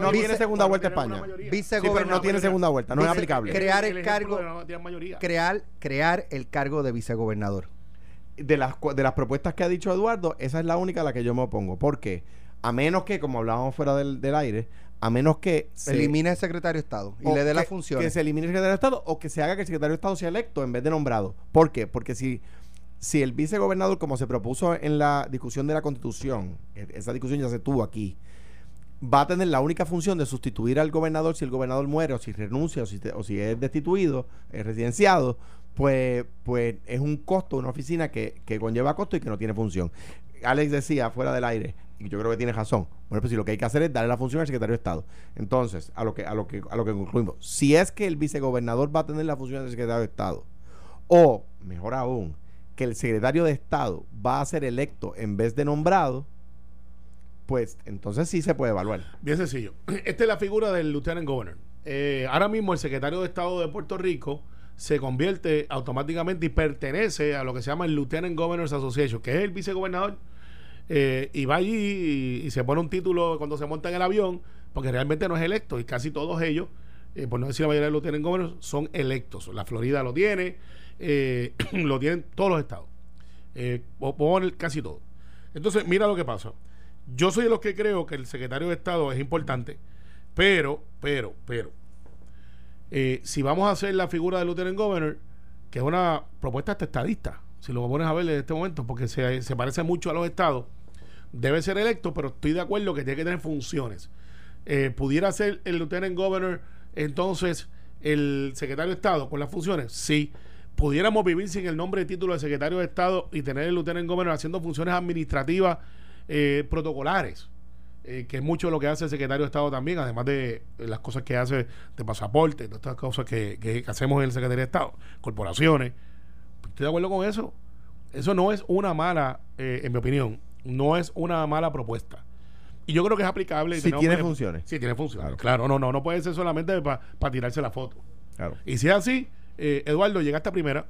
No tiene segunda vuelta Tienen España. mayoría. Vice- Sí, pero no tiene segunda vuelta, no es aplicable. Crear el cargo- de tienen crear, crear el cargo de vicegobernador. de las, de las propuestas que ha dicho Eduardo, esa es la única a la que yo me opongo. Porque a menos que, como hablábamos fuera del, del aire, a menos que se Elimine el secretario de Estado y le dé las que- funciones. Que se elimine el secretario de Estado o que se haga que el secretario de Estado sea electo en vez de nombrado. ¿Por qué? Porque si, si el vicegobernador, como se propuso en la discusión de la Constitución, e- esa discusión ya se tuvo aquí, va a tener la única función de sustituir al gobernador si el gobernador muere o si renuncia o si, o si es destituido, es residenciado, pues, pues es un costo, una oficina que, que conlleva costo y que no tiene función. Alex decía fuera del aire, yo creo que tiene razón. Bueno, pues si lo que hay que hacer es darle la función al secretario de Estado. Entonces, a lo que, a lo que, a lo que concluimos, si es que el vicegobernador va a tener la función del secretario de Estado, o mejor aún, que el secretario de Estado va a ser electo en vez de nombrado, pues entonces sí se puede evaluar. Bien sencillo. Esta es la figura del Lieutenant Governor. Eh, ahora mismo el secretario de Estado de Puerto Rico se convierte automáticamente y pertenece a lo que se llama el Lieutenant Governors Association, que es el vicegobernador. Eh, y va allí y, se pone un título cuando se monta en el avión, porque realmente no es electo. Y casi todos ellos, eh, por no decir la mayoría de los Lieutenant Governors, son electos. La Florida lo tiene, eh, lo tienen todos los estados. O- casi todo. Entonces, mira lo que pasa. Yo soy de los que creo que el secretario de Estado es importante, pero, pero, pero, si vamos a hacer la figura del Lieutenant Governor, que es una propuesta hasta estadista, si lo pones a ver en este momento, porque se, se parece mucho a los estados, debe ser electo, pero estoy de acuerdo que tiene que tener funciones. Eh, pudiera ser el Lieutenant Governor, entonces, el secretario de Estado con las funciones, sí. Pudiéramos vivir sin el nombre y título de secretario de Estado y tener el Lieutenant Governor haciendo funciones administrativas eh, protocolares, eh, que es mucho lo que hace el secretario de Estado también, además de las cosas que hace de pasaporte, todas estas cosas que, que hacemos en el secretario de Estado, corporaciones. Estoy de acuerdo con eso. Eso no es una mala, eh, en mi opinión, no es una mala propuesta. Y yo creo que es aplicable. Si tiene funciones. Sí, tiene funciones. Claro. Claro, no, no, no puede ser solamente para tirarse la foto. Claro. Y si es así, eh, Eduardo, llegaste a primera.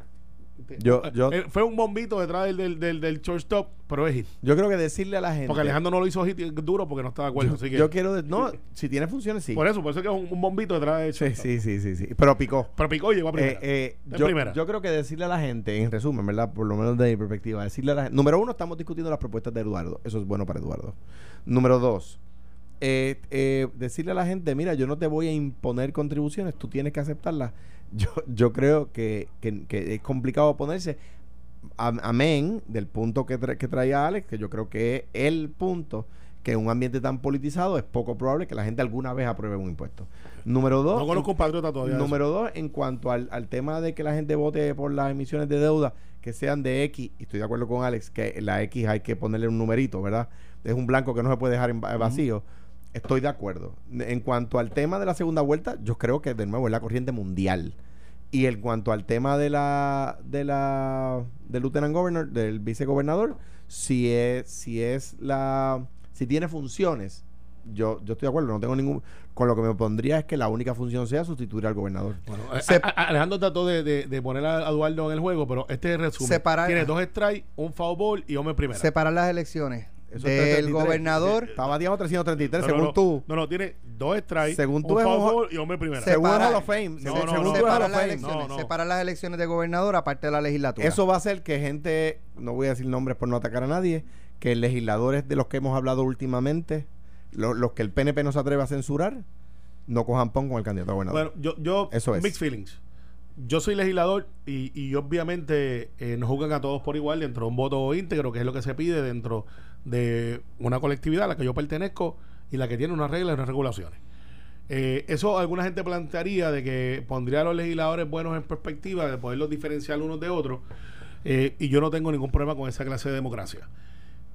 Yo, yo, Eh, fue un bombito detrás del, del, del, del shortstop, pero es hit. yo creo que decirle a la gente. Porque Alejandro no lo hizo hit duro porque no está de acuerdo. así que, Yo quiero. de- no, si tiene funciones, sí. Por eso, por eso es que es un, un bombito detrás del shortstop. sí, sí, sí, sí. Pero picó. Pero picó y llegó a primera. Eh, eh, yo, primera. yo creo que decirle a la gente, en resumen, ¿verdad? Por lo menos de mi perspectiva, decirle a la gente. Número uno, estamos discutiendo las propuestas de Eduardo. Eso es bueno para Eduardo. Número dos, eh, decirle a la gente, mira, yo no te voy a imponer contribuciones, tú tienes que aceptarlas. Yo, yo creo que, que- que es complicado oponerse. Am- Amén del punto que, tra- que traía Alex, que yo creo que es el punto que en un ambiente tan politizado es poco probable que la gente alguna vez apruebe un impuesto. Número dos, no conozco un patriota todavía. de eso. Número dos, en cuanto al, al tema de que la gente vote por las emisiones de deuda que sean de X, y estoy de acuerdo con Alex, que la X hay que ponerle un numerito, ¿verdad? Es un blanco que no se puede dejar en va- vacío. Estoy de acuerdo. En cuanto al tema de la segunda vuelta, yo creo que de nuevo es la corriente mundial. Y en cuanto al tema de la de la del lieutenant governor, del vicegobernador, si es si es la si tiene funciones, yo yo estoy de acuerdo, no tengo ningún con lo que me opondría es que la única función sea sustituir al gobernador. Bueno, eh, Se- a- a- Alejandro trató de, de, de poner a Eduardo en el juego, pero este es el resumen. Separar- Tiene dos strikes, un foul ball y hombre en primera. Separar las elecciones Eso es del 333. gobernador. Está bateando 333 No, no, según no, tú. No, no, tiene dos strikes, Según tú un es un- y hombre primera. Se- según separa- Hall of Fame, No, según no, según no. tú es Hall Separar of las Fame. elecciones, No, no. separar las elecciones de gobernador aparte de la legislatura. Eso va a hacer que gente, no voy a decir nombres por no atacar a nadie, que legisladores de los que hemos hablado últimamente, lo- los que el PNP no se atreve a censurar, no cojan pon con el candidato a gobernador. Bueno, yo, yo Eso es. mixed feelings. Yo soy legislador y, y obviamente eh, nos juzgan a todos por igual dentro de un voto íntegro, que es lo que se pide dentro de una colectividad a la que yo pertenezco y la que tiene unas reglas y unas regulaciones. Eh, eso alguna gente plantearía de que pondría a los legisladores buenos en perspectiva, de poderlos diferenciar unos de otros, eh, y yo no tengo ningún problema con esa clase de democracia.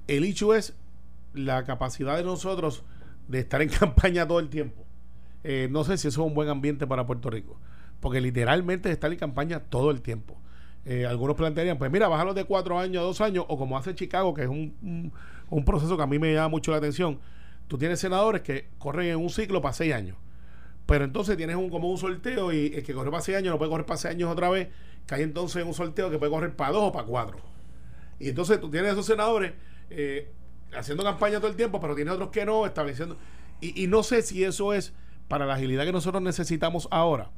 El hecho es la capacidad de nosotros de estar en campaña todo el tiempo. Eh, no sé si eso es un buen ambiente para Puerto Rico, porque literalmente estar en campaña todo el tiempo. Eh, algunos plantearían, pues mira, bájalo de cuatro años a dos años, o como hace Chicago, que es un, un, proceso que a mí me llama mucho la atención. Tú tienes senadores que corren en un ciclo para seis años. Pero entonces tienes un, como un sorteo y el que corre para seis años no puede correr para seis años otra vez. Cae entonces en un sorteo que puede correr para dos o para cuatro. Y entonces tú tienes esos senadores eh, haciendo campaña todo el tiempo, pero tienes otros que no, estableciendo. Y no sé si eso es para la agilidad que nosotros necesitamos ahora.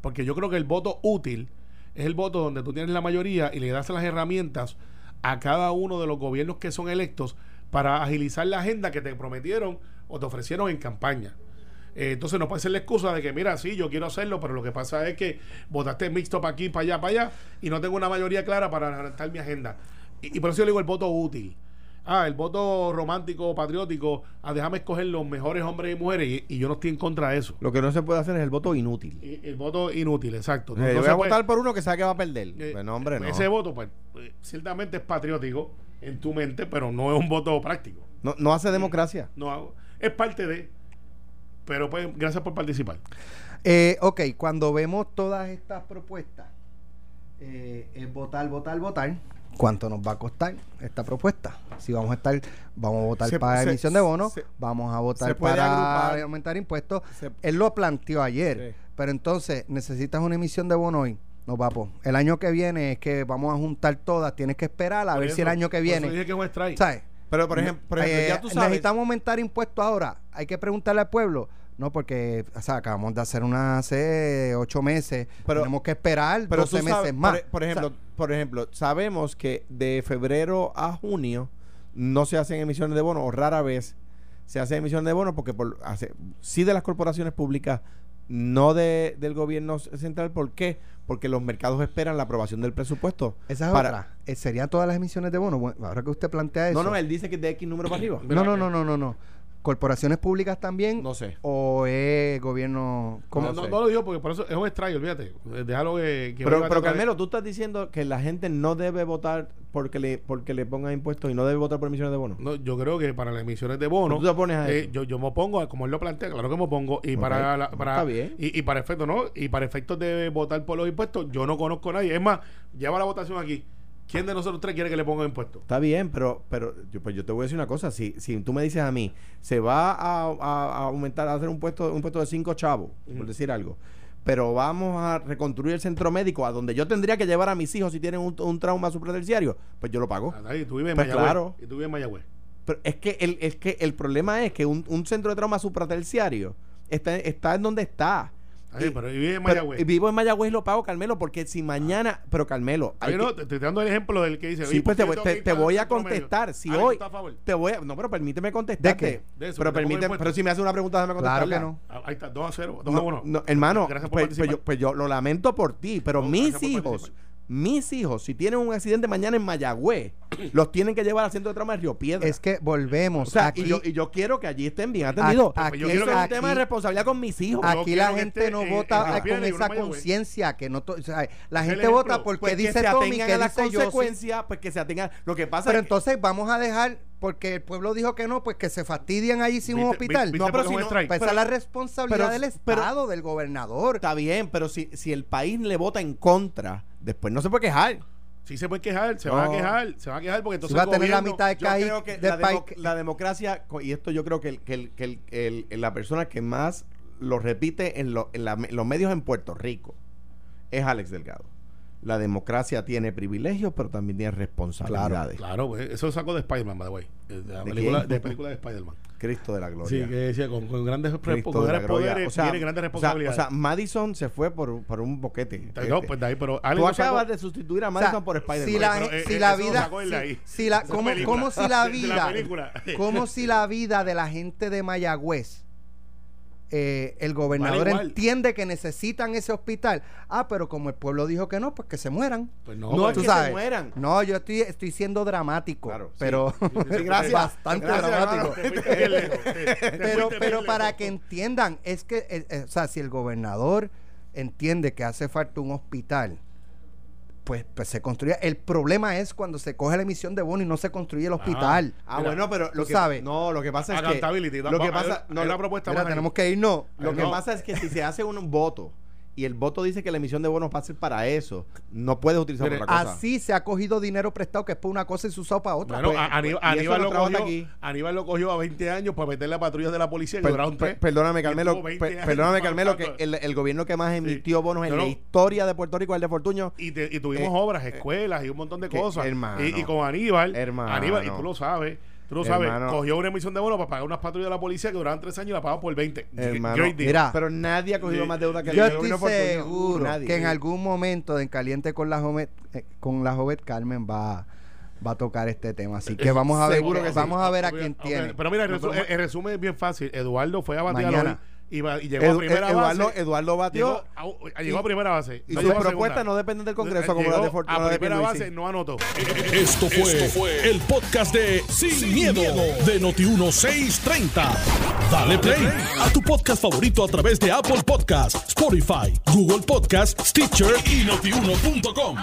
Porque yo creo que el voto útil es el voto donde tú tienes la mayoría y le das las herramientas a cada uno de los gobiernos que son electos para agilizar la agenda que te prometieron o te ofrecieron en campaña. Eh, entonces no puede ser la excusa de que, mira, sí, yo quiero hacerlo, pero lo que pasa es que votaste mixto para aquí, para allá, para allá, y no tengo una mayoría clara para adelantar mi agenda. Y, y por eso yo le digo el voto útil. Ah, el voto romántico, patriótico, ah, déjame escoger los mejores hombres y mujeres, y, y yo no estoy en contra de eso. Lo que no se puede hacer es el voto inútil. Y- el voto inútil, exacto. Eh, yo voy a pues, votar por uno que sabe que va a perder. eh, Bueno, hombre, no. Ese voto, pues, eh, ciertamente es patriótico en tu mente, pero no es un voto práctico. no. No hace democracia. No hago. Es parte de. Pero pues, gracias por participar. Eh, ok, cuando vemos todas estas propuestas, eh, es votar, votar, votar. ¿Cuánto nos va a costar esta propuesta? Si vamos a estar, vamos a votar Se- para se- emisión de bonos, se- vamos a votar para agrupar. aumentar impuestos. Se- Él lo planteó ayer, Sí. pero entonces necesitas una emisión de bonos hoy. No, papo. El año que viene es que vamos a juntar todas. Tienes que esperar a Por ver si el año que por eso viene. Pero, por ejemplo, por ejemplo Eh, ya tú sabes. Necesitamos aumentar impuestos ahora. Hay que preguntarle al pueblo. No, porque o sea, acabamos de hacer una hace ocho meses. Pero- Tenemos que esperar Pero 12 tú sabes, meses más. Por, por ejemplo, O sea, por ejemplo, sabemos que de febrero a junio no se hacen emisiones de bonos, o rara vez se hacen emisiones de bonos, porque por, hace, sí de las corporaciones públicas, no de, del gobierno central. ¿Por qué? Porque los mercados esperan la aprobación del presupuesto. esa es para- otra. Eh, ¿Serían todas las emisiones de bonos? Bueno, ahora que usted plantea eso. No, no, él dice que es de X número para arriba. no, no, no, no, no, no. ¿Corporaciones públicas también? No sé. ¿O es gobierno? ¿Cómo? No, no, lo digo porque por eso es un strike, olvídate. Déjalo que. que Pero, Carmelo, tú estás diciendo que la gente no debe votar porque le porque le pongan impuestos y no debe votar por emisiones de bonos. No, yo creo que para las emisiones de bonos. ¿Tú te opones a eh, eso? yo, yo me opongo, a- como él lo plantea, claro que me opongo. Y para, la- para está bien. Y, y para efectos, ¿no? Y para efectos de votar por los impuestos, yo no conozco a nadie. Es más, lleva la votación aquí. ¿Quién de nosotros tres quiere que le pongan impuestos? Está bien, pero, pero yo, pues yo te voy a decir una cosa. Si, si tú me dices a mí, se va a, a- a aumentar, a hacer un puesto, un puesto de cinco chavos, por decir algo, pero vamos a reconstruir el centro médico a donde yo tendría que llevar a mis hijos si tienen un, un trauma supraterciario, pues yo lo pago. Ah, ahí, tú vives en Pues Mayagüez. claro. Y tú vives en Mayagüez. Pero es que el, es que el problema es que un, un centro de trauma supraterciario está, está en donde está. Ahí, Y- pero vive en Mayagüez. y vivo en Mayagüez y lo pago, Carmelo, porque si mañana, pero Carmelo, que- no, te, te estoy dando el ejemplo del que dice. Sí, pues ¿por te, te- te voy a contestar. Si Ah, ¿tú hoy a te voy a, no, pero permíteme contestarte. ¿De qué? De eso, pero permíteme, pero si me hace una pregunta, déjame Claro que no. Ah, Ahí está, 2 a 0, 2 a No, 1. no, hermano, Gracias por pues, pues yo, pues yo lo lamento por ti, pero No, mis hijos, participar. Mis hijos, si tienen un accidente mañana en Mayagüez, los tienen que llevar al centro de trauma de Río Piedra. Es que volvemos. o sea, aquí, y, yo, y yo quiero que allí estén bien atendidos. Aquí- yo Eso quiero es que- un aquí- tema de responsabilidad con mis hijos. Aquí la que gente no vota eh, con esa conciencia que no to- o sea, la gente vota porque pues que dice se Tommy que a las consecuencias, pues que se atengan. Lo que pasa Pero es que entonces vamos a dejar porque el pueblo dijo que no, pues que se fastidian allí sin un ¿Viste- hospital. viste No, pero si no-? Pues esa pero- es la responsabilidad pero- del pero- Estado, del gobernador. está bien, pero si, si el país le vota en contra, después no se puede quejar. Sí se puede quejar, se van a No. quejar, se van a quejar porque entonces va a tener la mitad de Yo CAI creo que del la, demo- democracia, y esto yo creo que, el, que, el, que el- la persona que más lo repite en, lo- en la- los medios en Puerto Rico es Alex Delgado. La democracia tiene privilegios, pero también tiene responsabilidades. Claro, pues, eso sacó de Spider-Man, by the way. De la ¿De película, de película de Spider-Man. Cristo de la Sí, gloria. que decía, con, con grandes, Cristo con poderes O sea, vienen grandes o sea, responsabilidades. O sea, Madison se fue por, por un boquete. no, Este, pues de ahí, pero Tú acabas de sustituir a O sea, Madison por Spider-Man. si la, Pero, eh, si eh, la vida, si, si la, como, como si la De la vida, película. como si la vida de la gente de Mayagüez, eh, el gobernador entiende que necesitan ese hospital. Ah, pero como el pueblo dijo que no, pues que se mueran. Pues no, No, pues, es Tú que sabes. se mueran. No, yo estoy, estoy siendo dramático, Claro, pero Sí, gracias. bastante Gracias, dramático. te fuiste bien lejos, te- te pero pero para que entiendan, es que, eh, eh, o sea, si el gobernador entiende que hace falta un hospital, pues, pues se construye. El problema es cuando se coge la emisión de bono y no se construye el hospital. Ah, Mira, bueno, pero lo que sabes. No, lo que pasa es que lo que pasa, no, una propuesta Mira, tenemos que irnos. Lo que No. pasa es que si se hace un voto y el voto dice que la emisión de bonos va a ser para eso, no puedes utilizar Mire, otra cosa. Así se ha cogido dinero prestado que es por una cosa y se usado para otra. Bueno, Pues, Aníbal, pues, y Aníbal lo lo trajo hasta cogió, aquí. Aníbal lo cogió a 20 años para meterle a patrullas de la policía que Per- duraron per- perdóname, Y Carmelo, tuvo 20 per- años perdóname, para Carmelo, que el, el gobierno que más emitió bonos en No, la historia de Puerto Rico es el de Fortuño. Y, te- y tuvimos Eh, obras, escuelas y un montón de que- cosas. hermano, y, y con Aníbal, hermano. Aníbal, y tú lo sabes, tú lo sabes, Hermano. cogió una emisión de bonos para pagar unas patrullas de la policía que duraban tres años y la pagamos por 20. Hermano. Mira, pero nadie ha cogido más deuda que el Yo gobierno estoy seguro Nadie. que en algún momento en Caliente con la joven, eh, con la joven Carmen va, va a tocar este tema. Así que vamos a ver, Seguro que sí. vamos a ver a quién tiene. Pero mira, el, el- el resumen es bien fácil. Eduardo fue a batear Mañana. hoy y, va- y llegó Edu- a primera Eduardo, base. Eduardo batió Llegó a, llegó a primera base. y no sus propuestas no dependen del Congreso como las de Fortuño. A primera base no anotó. Esto fue, el podcast de Sin, miedo, de Noti1630. Dale play a tu podcast favorito a través de Apple Podcasts, Spotify, Google Podcasts, Stitcher y notiuno.com.